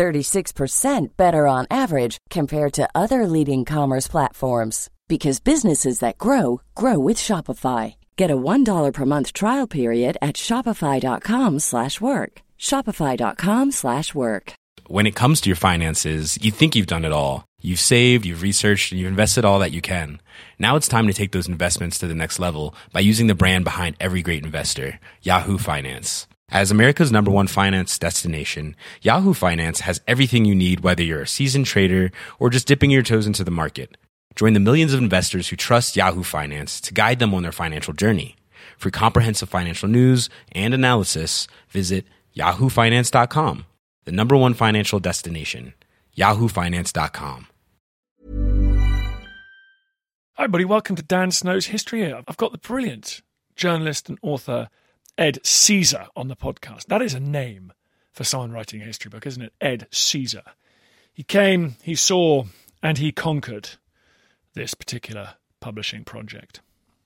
36% better on average compared to other leading commerce platforms because businesses that grow grow with Shopify. Get a $1 per month trial period at shopify.com/work. shopify.com/work. When it comes to your finances, you think you've done it all. You've saved, you've researched, and you've invested all that you can. Now it's time to take those investments to the next level by using the brand behind every great investor, Yahoo Finance. As America's number one finance destination, Yahoo Finance has everything you need whether you're a seasoned trader or just dipping your toes into the market. Join the millions of investors who trust Yahoo Finance to guide them on their financial journey. For comprehensive financial news and analysis, visit yahoofinance.com, the number one financial destination, yahoofinance.com. Hi, buddy. Welcome to Dan Snow's History I've got the brilliant journalist and author Ed Caesar on the podcast. That is a name for someone writing a history book, isn't it? Ed Caesar. He came, he saw, and he conquered this particular publishing project.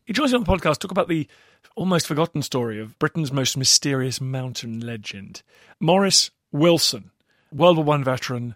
He joins me on the podcast to talk about the almost forgotten story of Britain's most mysterious mountain legend, Maurice Wilson, World War One veteran,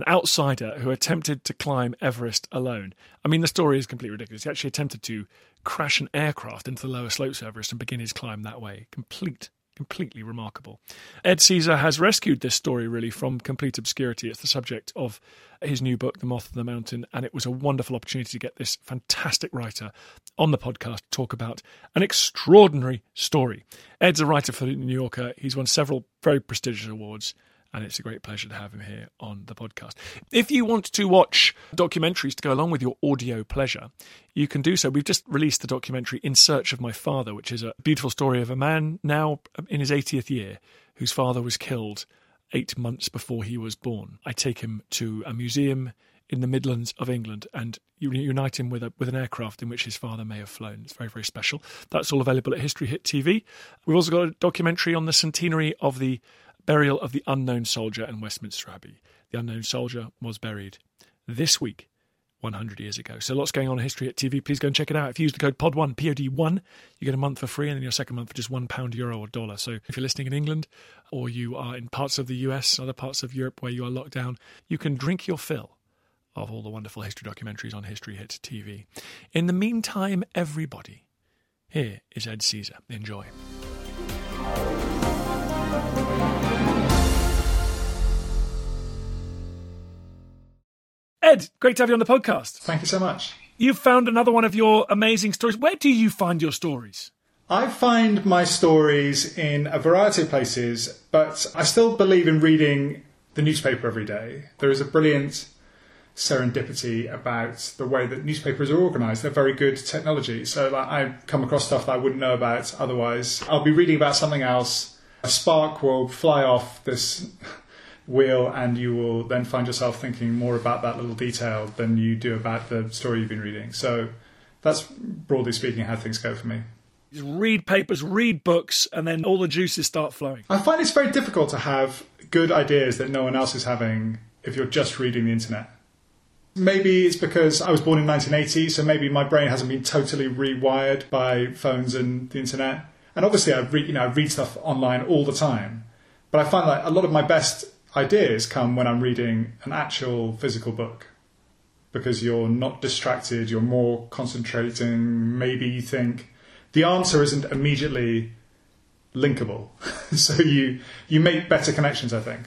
an outsider who attempted to climb Everest alone. I mean, the story is completely ridiculous. He actually attempted to crash an aircraft into the lower slopes of Everest and begin his climb that way. Complete completely remarkable. Ed Caesar has rescued this story really from complete obscurity. It's the subject of his new book, The Moth of the Mountain, and it was a wonderful opportunity to get this fantastic writer on the podcast to talk about an extraordinary story. Ed's a writer for the New Yorker. He's won several very prestigious awards and it's a great pleasure to have him here on the podcast. If you want to watch documentaries to go along with your audio pleasure, you can do so. We've just released the documentary In Search of My Father, which is a beautiful story of a man now in his 80th year whose father was killed eight months before he was born. I take him to a museum in the Midlands of England and unite him with a, with an aircraft in which his father may have flown. It's very very special. That's all available at History Hit TV. We've also got a documentary on the centenary of the burial of the unknown soldier in Westminster Abbey. The unknown soldier was buried this week 100 years ago. So lots going on in History Hit TV. Please go and check it out. If you use the code POD1, POD1, you get a month for free and then your second month for just one pound, euro, or dollar. So if you're listening in England or you are in parts of the US, other parts of Europe where you are locked down, you can drink your fill of all the wonderful history documentaries on History Hit TV. In the meantime, everybody, here is Ed Caesar. Enjoy. Ed, great to have you on the podcast. Thank you so much. You've found another one of your amazing stories. Where do you find your stories? I find my stories in a variety of places, but I still believe in reading the newspaper every day. There is a brilliant serendipity about the way that newspapers are organised. They're very good technology. So like, I come across stuff that I wouldn't know about otherwise. I'll be reading about something else. A spark will fly off this wheel, and you will then find yourself thinking more about that little detail than you do about the story you've been reading. So that's broadly speaking how things go for me. Just read papers, read books, and then all the juices start flowing. I find it's very difficult to have good ideas that no one else is having if you're just reading the internet. Maybe it's because I was born in 1980, so maybe my brain hasn't been totally rewired by phones and the internet. And obviously, I read, you know, I read stuff online all the time. But I find that a lot of my best ideas come when I'm reading an actual physical book because you're not distracted, you're more concentrating. Maybe you think the answer isn't immediately linkable, so you you make better connections. I think.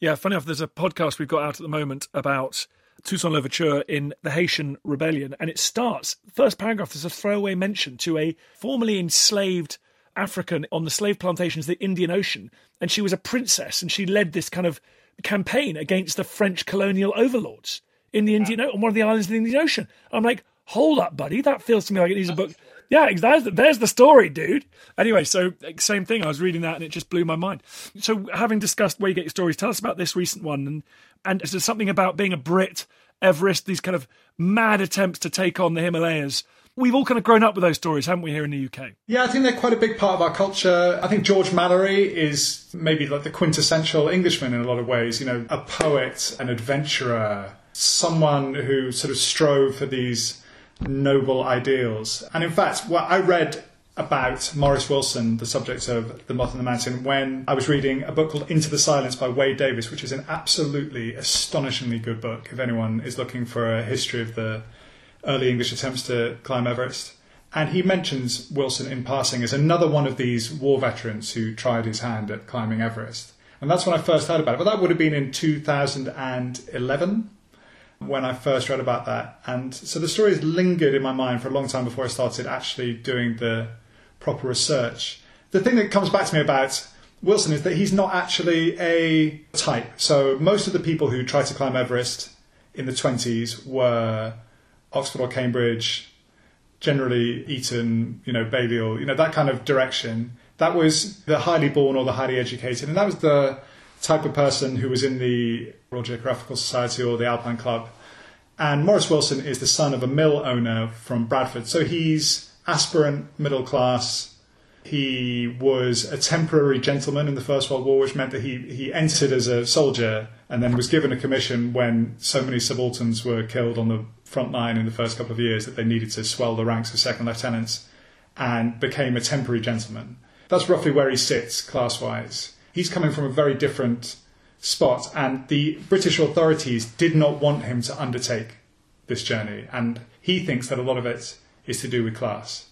Yeah, funny enough, there's a podcast we've got out at the moment about Toussaint Louverture in the Haitian Rebellion, and it starts first paragraph. There's a throwaway mention to a formerly enslaved African on the slave plantations the Indian Ocean, and she was a princess, and she led this kind of campaign against the French colonial overlords in the Indian on one of the islands of the Indian Ocean. I'm like, hold up, buddy, that feels to me like it needs a book. Yeah, there's the, there's the story, dude. Anyway, so same thing. I was reading that and it just blew my mind. So, having discussed where you get your stories, tell us about this recent one and and there's something about being a Brit Everest, these kind of mad attempts to take on the Himalayas. We've all kind of grown up with those stories, haven't we, here in the UK? Yeah, I think they're quite a big part of our culture. I think George Mallory is maybe like the quintessential Englishman in a lot of ways, you know, a poet, an adventurer, someone who sort of strove for these noble ideals. And in fact, what I read about Maurice Wilson, the subject of The Moth and the Mountain, when I was reading a book called Into the Silence by Wade Davis, which is an absolutely astonishingly good book if anyone is looking for a history of the early English attempts to climb Everest. And he mentions Wilson in passing as another one of these war veterans who tried his hand at climbing Everest. And that's when I first heard about it. But that would have been in 2011 when I first read about that. And so the story has lingered in my mind for a long time before I started actually doing the proper research. The thing that comes back to me about Wilson is that he's not actually a type. So most of the people who tried to climb Everest in the 20s were Oxford or Cambridge, generally Eton, you know, Balliol, you know, that kind of direction. That was the highly born or the highly educated. And that was the type of person who was in the Royal Geographical Society or the Alpine Club. And Maurice Wilson is the son of a mill owner from Bradford. So he's aspirant middle class. He was a temporary gentleman in the First World War, which meant that he, he entered as a soldier and then was given a commission when so many subalterns were killed on the front line in the first couple of years that they needed to swell the ranks of second lieutenants and became a temporary gentleman. That's roughly where he sits class wise. He's coming from a very different spot, and the British authorities did not want him to undertake this journey. And he thinks that a lot of it is to do with class.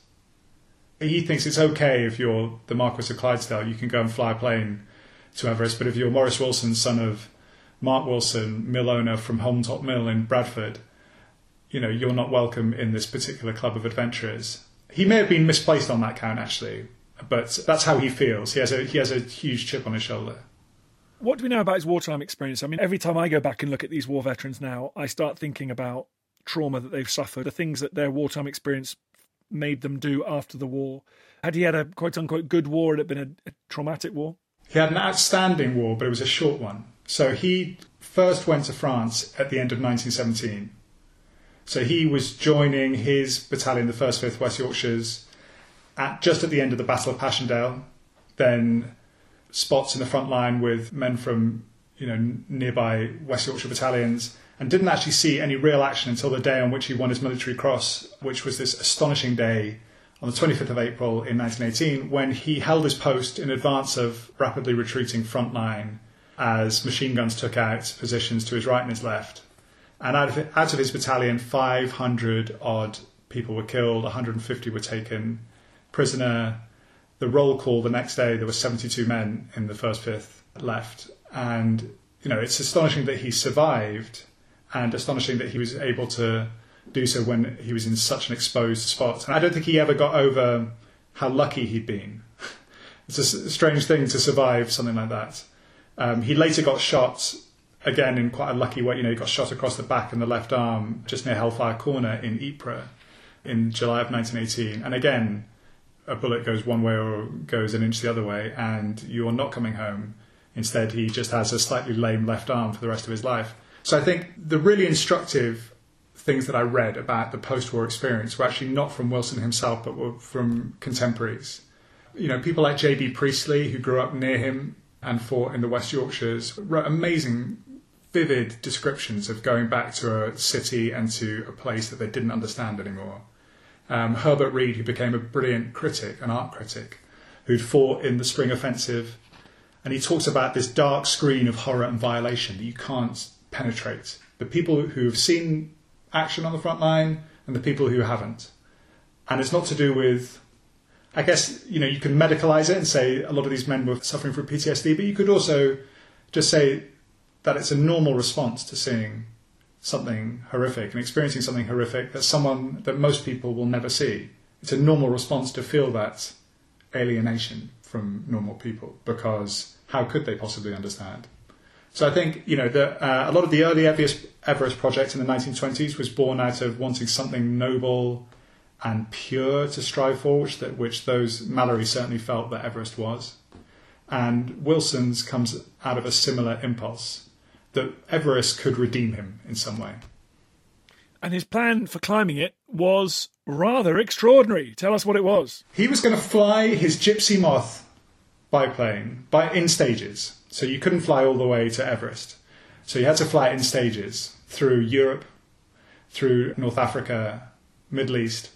He thinks it's okay if you're the Marquis of Clydesdale, you can go and fly a plane to Everest, but if you're Maurice Wilson, son of Mark Wilson, mill owner from Holmtop Mill in Bradford, you know, you're not welcome in this particular club of adventurers. He may have been misplaced on that count, actually, but that's how he feels. He has a he has a huge chip on his shoulder. What do we know about his wartime experience? I mean, every time I go back and look at these war veterans now, I start thinking about trauma that they've suffered, the things that their wartime experience made them do after the war. Had he had a quote unquote good war, had it been a, a traumatic war? He had an outstanding war, but it was a short one. So he first went to France at the end of 1917. So he was joining his battalion, the 1st 5th West Yorkshires, at just at the end of the Battle of Passchendaele. Then spots in the front line with men from you know nearby West Yorkshire battalions and didn't actually see any real action until the day on which he won his military cross, which was this astonishing day on the 25th of April in 1918 when he held his post in advance of rapidly retreating front line as machine guns took out positions to his right and his left. And out of, out of his battalion, 500 odd people were killed, 150 were taken prisoner. The roll call the next day, there were 72 men in the first fifth left. And, you know, it's astonishing that he survived and astonishing that he was able to do so when he was in such an exposed spot. And I don't think he ever got over how lucky he'd been. it's a strange thing to survive something like that. Um, he later got shot again in quite a lucky way. You know, he got shot across the back and the left arm just near Hellfire Corner in Ypres in July of 1918. And again, a bullet goes one way or goes an inch the other way, and you're not coming home. Instead, he just has a slightly lame left arm for the rest of his life. So I think the really instructive things that I read about the post-war experience were actually not from Wilson himself, but were from contemporaries. You know, people like J.B. Priestley, who grew up near him and fought in the West Yorkshires, wrote amazing, vivid descriptions of going back to a city and to a place that they didn't understand anymore. Um, Herbert Read, who became a brilliant critic, an art critic, who'd fought in the Spring Offensive, and he talks about this dark screen of horror and violation that you can't penetrate the people who have seen action on the front line and the people who haven't. And it's not to do with, I guess, you know, you can medicalize it and say a lot of these men were suffering from PTSD, but you could also just say that it's a normal response to seeing something horrific and experiencing something horrific that someone that most people will never see. It's a normal response to feel that alienation from normal people because how could they possibly understand? So I think you know the, uh, a lot of the early Everest, Everest project in the 1920s was born out of wanting something noble and pure to strive for, which that which those Mallory certainly felt that Everest was, and Wilson's comes out of a similar impulse that Everest could redeem him in some way. And his plan for climbing it was rather extraordinary. Tell us what it was. He was going to fly his Gypsy Moth biplane by in stages. So you couldn't fly all the way to Everest. So you had to fly in stages through Europe, through North Africa, Middle East,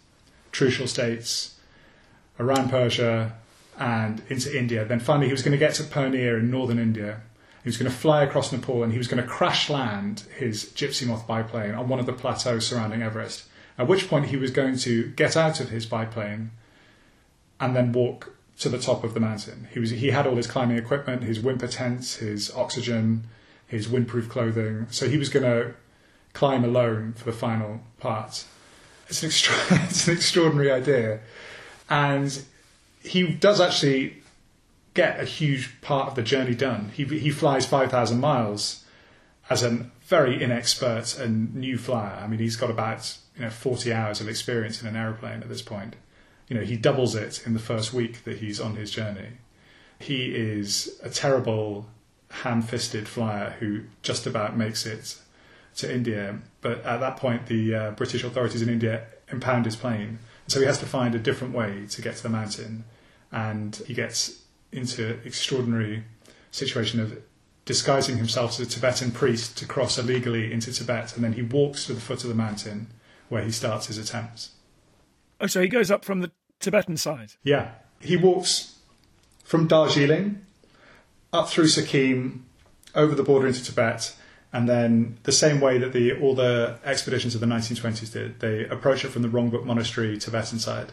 Trucial States, around Persia, and into India. Then finally, he was going to get to Purnea in northern India. He was going to fly across Nepal and he was going to crash land his Gypsy Moth biplane on one of the plateaus surrounding Everest. At which point, he was going to get out of his biplane and then walk to the top of the mountain. He was he had all his climbing equipment, his Whymper tents, his oxygen, his windproof clothing. So he was going to climb alone for the final part. It's an, extra- it's an extraordinary idea, and he does actually get a huge part of the journey done. He he flies five thousand miles as a very inexpert and new flyer. I mean, he's got about you know forty hours of experience in an aeroplane at this point. You know, he doubles it in the first week that he's on his journey. He is a terrible ham-fisted flyer who just about makes it to India. But at that point, the uh, British authorities in India impound his plane, so he has to find a different way to get to the mountain, and he gets into an extraordinary situation of disguising himself as a Tibetan priest to cross illegally into Tibet, and then he walks to the foot of the mountain where he starts his attempts. Oh, so he goes up from the Tibetan side. Yeah, he walks from Darjeeling up through Sikkim, over the border into Tibet, and then the same way that the all the expeditions of the 1920s did, they approach it from the Rongbuk Monastery Tibetan side.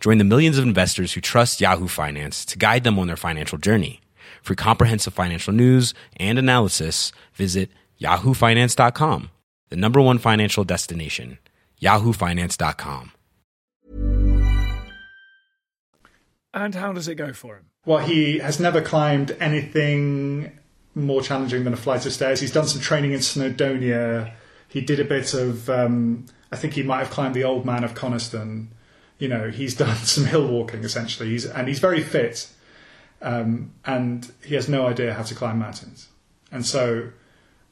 Join the millions of investors who trust Yahoo Finance to guide them on their financial journey. For comprehensive financial news and analysis, visit yahoofinance.com, the number one financial destination, yahoofinance.com. And how does it go for him? Well, he has never climbed anything more challenging than a flight of stairs. He's done some training in Snowdonia. He did a bit of, um, I think he might have climbed the Old Man of Coniston. You know, he's done some hill walking essentially. He's and he's very fit, um, and he has no idea how to climb mountains. And so,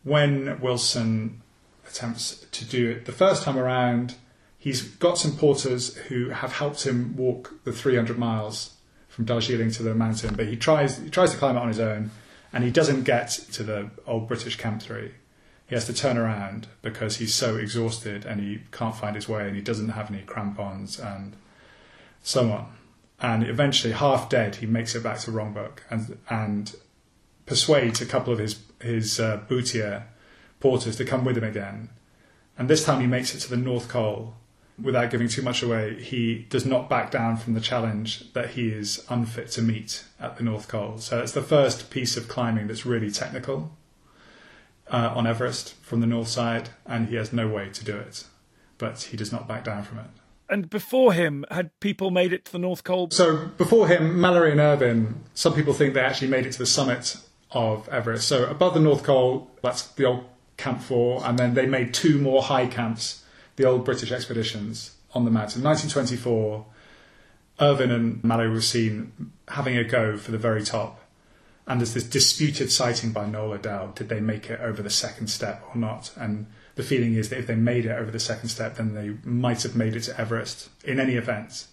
when Wilson attempts to do it the first time around, he's got some porters who have helped him walk the 300 miles from Darjeeling to the mountain, but he tries he tries to climb it on his own, and he doesn't get to the old British camp three. He has to turn around because he's so exhausted and he can't find his way and he doesn't have any crampons and so on. And eventually, half dead, he makes it back to Rongbuk and and persuades a couple of his his uh, Bhutia porters to come with him again. And this time he makes it to the North Col without giving too much away, he does not back down from the challenge that he is unfit to meet at the North Col. So it's the first piece of climbing that's really technical uh, on Everest from the north side, and he has no way to do it. But he does not back down from it. And before him, had people made it to the North Col? So before him, Mallory and Irvine, some people think they actually made it to the summit of Everest. So above the North Col, that's the old Camp 4, and then they made two more high camps, the old British expeditions on the mountain. 1924, Irvine and Mallory were seen having a go for the very top. And there's this disputed sighting by Noel Odell. Did they make it over the second step or not? And the feeling is that if they made it over the second step, then they might have made it to Everest. In any event,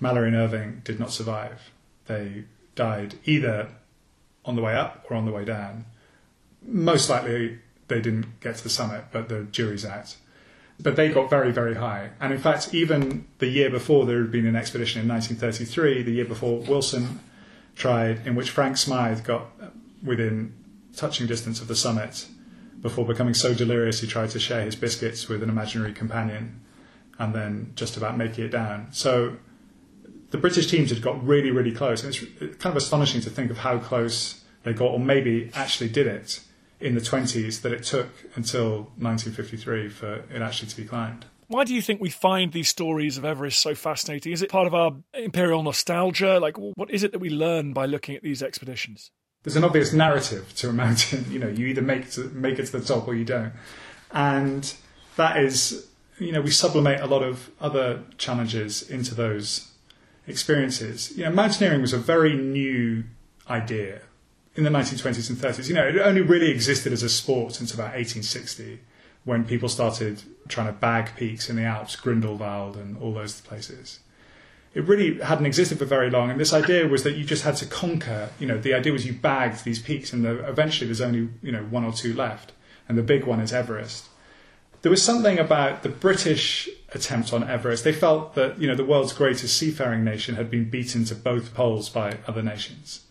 Mallory and Irvine did not survive. They died either on the way up or on the way down. Most likely they didn't get to the summit, but the jury's out. But they got very, very high. And in fact, even the year before, there had been an expedition in 1933, the year before Wilson tried, in which Frank Smythe got within touching distance of the summit before becoming so delirious he tried to share his biscuits with an imaginary companion and then just about making it down. So the British teams had got really, really close. And it's kind of astonishing to think of how close they got, or maybe actually did it in the 20s that it took until 1953 for it actually to be climbed. Why do you think we find these stories of Everest so fascinating? Is it part of our imperial nostalgia? Like, what is it that we learn by looking at these expeditions? There's an obvious narrative to a mountain. You know, you either make it to, make it to the top or you don't, and that is, you know, we sublimate a lot of other challenges into those experiences. You know, mountaineering was a very new idea in the 1920s and 30s. You know, it only really existed as a sport since about 1860 when people started trying to bag peaks in the Alps, Grindelwald and all those places. It really hadn't existed for very long, and this idea was that you just had to conquer. You know, the idea was you bagged these peaks, and the, eventually there's only you know one or two left, and the big one is Everest. There was something about the British attempt on Everest. They felt that you know the world's greatest seafaring nation had been beaten to both poles by other nations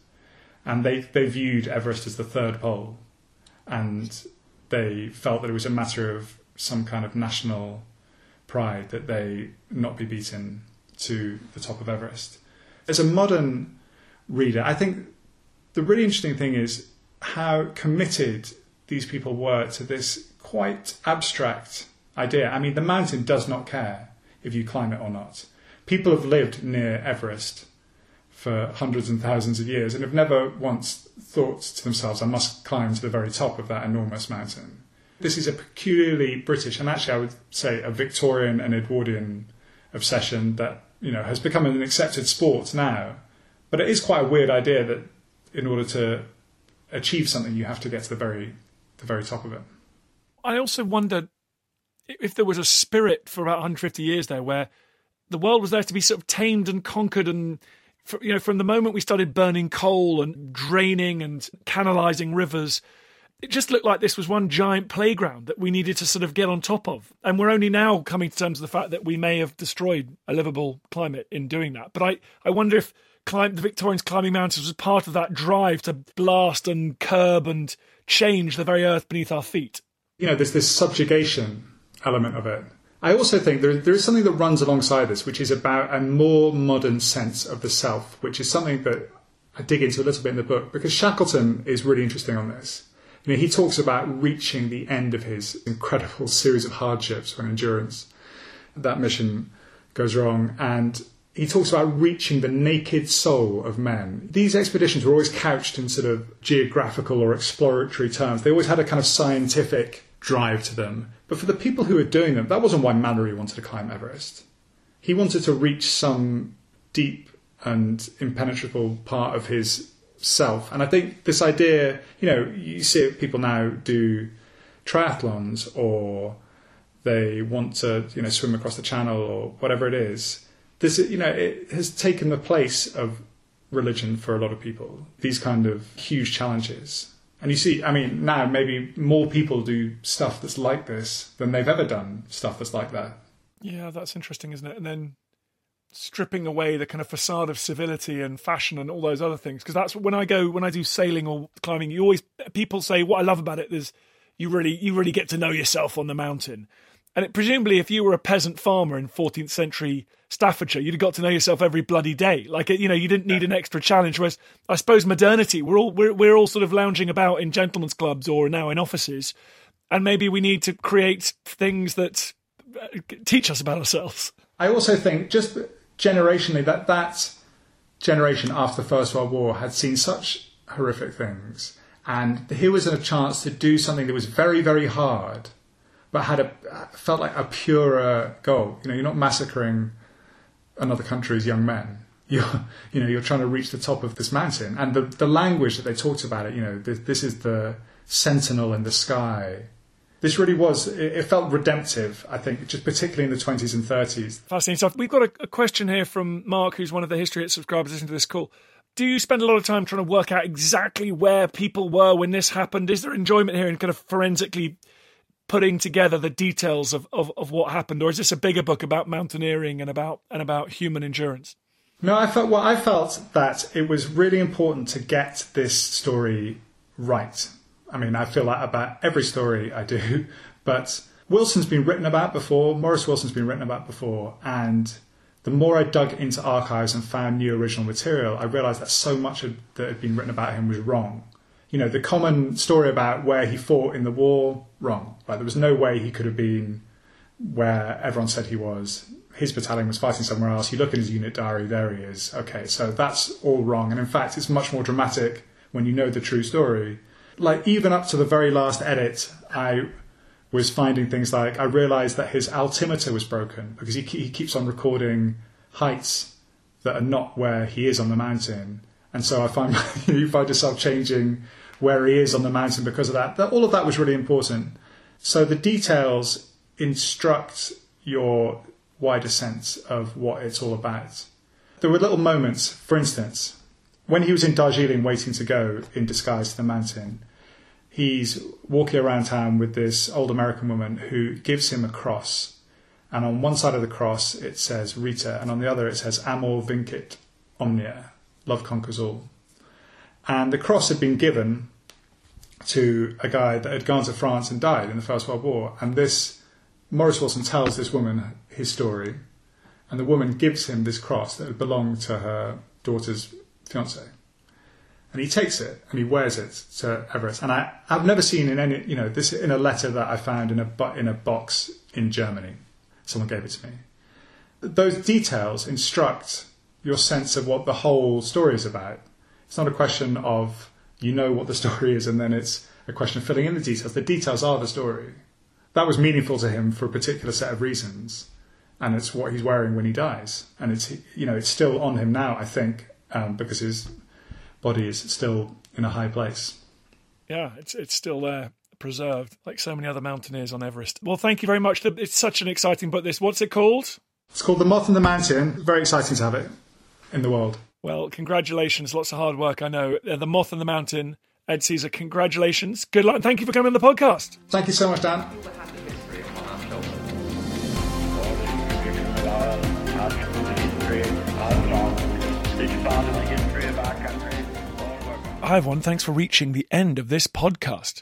and they, they viewed Everest as the third pole, and they felt that it was a matter of some kind of national pride that they not be beaten to the top of Everest. As a modern reader, I think the really interesting thing is how committed these people were to this quite abstract idea. I mean, the mountain does not care if you climb it or not. People have lived near Everest for hundreds and thousands of years and have never once thought to themselves, I must climb to the very top of that enormous mountain. This is a peculiarly British, and actually I would say a Victorian and Edwardian obsession that you know has become an accepted sport now. But it is quite a weird idea that in order to achieve something, you have to get to the very the very top of it. I also wonder if there was a spirit for about 150 years there where the world was there to be sort of tamed and conquered and you know, from the moment we started burning coal and draining and canalizing rivers, it just looked like this was one giant playground that we needed to sort of get on top of. And we're only now coming to terms with the fact that we may have destroyed a livable climate in doing that. But I, I wonder if climb, the Victorians climbing mountains was part of that drive to blast and curb and change the very earth beneath our feet. You know, there's this subjugation element of it I also think there, there is something that runs alongside this, which is about a more modern sense of the self, which is something that I dig into a little bit in the book because Shackleton is really interesting on this. You know, he talks about reaching the end of his incredible series of hardships when endurance that mission goes wrong, and he talks about reaching the naked soul of men. These expeditions were always couched in sort of geographical or exploratory terms. They always had a kind of scientific drive to them. But for the people who were doing them, that wasn't why Mallory wanted to climb Everest. He wanted to reach some deep and impenetrable part of his self. And I think this idea, you know, you see people now do triathlons or they want to, you know, swim across the channel or whatever it is. This, you know, it has taken the place of religion for a lot of people. These kind of huge challenges. And you see, I mean, now maybe more people do stuff that's like this than they've ever done stuff that's like that. Yeah, that's interesting, isn't it? And then stripping away the kind of facade of civility and fashion and all those other things because that's when I go when I do sailing or climbing you always people say what I love about it is you really you really get to know yourself on the mountain And it, presumably, if you were a peasant farmer in 14th century Staffordshire, you'd have got to know yourself every bloody day. Like you know, you didn't need an extra challenge. Whereas I suppose modernity, we're all we're we're all sort of lounging about in gentlemen's clubs or now in offices, and maybe we need to create things that uh, teach us about ourselves. I also think just generationally that that generation after the First World War had seen such horrific things, and here was a chance to do something that was very very hard, but had a felt like a purer goal. You know, you're not massacring another country's young men. You're, you know, you're trying to reach the top of this mountain, and the the language that they talked about it. You know, this, this is the sentinel in the sky. This really was. It, it, felt redemptive. I think, just particularly in the twenties and thirties. Fascinating stuff. We've got a, a, question here from Mark, who's one of the History Hit subscribers listening to this call. Do you spend a lot of time trying to work out exactly where people were when this happened? Is there enjoyment here in kind of forensically putting together the details of, of, of what happened, or is this a bigger book about mountaineering and about and about human endurance? No, I felt well. I felt that it was really important to get this story right. I mean, I feel like about every story I do, but Wilson's been written about before. Maurice Wilson's been written about before, and the more I dug into archives and found new original material, I realised that so much that had been written about him was wrong you know, the common story about where he fought in the war, wrong. Like there was no way he could have been where everyone said he was. His battalion was fighting somewhere else. You look in his unit diary, there he is. Okay, so that's all wrong. And in fact, it's much more dramatic when you know the true story. Like even up to the very last edit, I was finding things like I realised that his altimeter was broken because he, he keeps on recording heights that are not where he is on the mountain. And so I find you find yourself changing where he is on the mountain because of that. that. All of that was really important. So the details instruct your wider sense of what it's all about. There were little moments, for instance, when he was in Darjeeling waiting to go in disguise to the mountain, he's walking around town with this old American woman who gives him a cross. And on one side of the cross it says Rita, and on the other it says Amor Vincit Omnia, love conquers all. And the cross had been given to a guy that had gone to France and died in the First World War. And this, Maurice Wilson tells this woman his story, and the woman gives him this cross that belonged to her daughter's fiance. And he takes it and he wears it to Everest. And I, I've never seen in any, you know, this in a letter that I found in a in a box in Germany. Someone gave it to me. Those details instruct your sense of what the whole story is about. It's not a question of you know what the story is, and then it's a question of filling in the details. The details are the story. That was meaningful to him for a particular set of reasons, and it's what he's wearing when he dies, and it's you know it's still on him now. I think um, because his body is still in a high place. Yeah, it's it's still there, preserved, like so many other mountaineers on Everest. Well, thank you very much. It's such an exciting book. This, what's it called? It's called The Moth and the Mountain. Very exciting to have it in the world. Well, congratulations. Lots of hard work, I know. The Moth and the Mountain, Ed Caesar, congratulations. Good luck. And thank you for coming on the podcast. Thank you so much, Dan. Hi, everyone. Thanks for reaching the end of this podcast.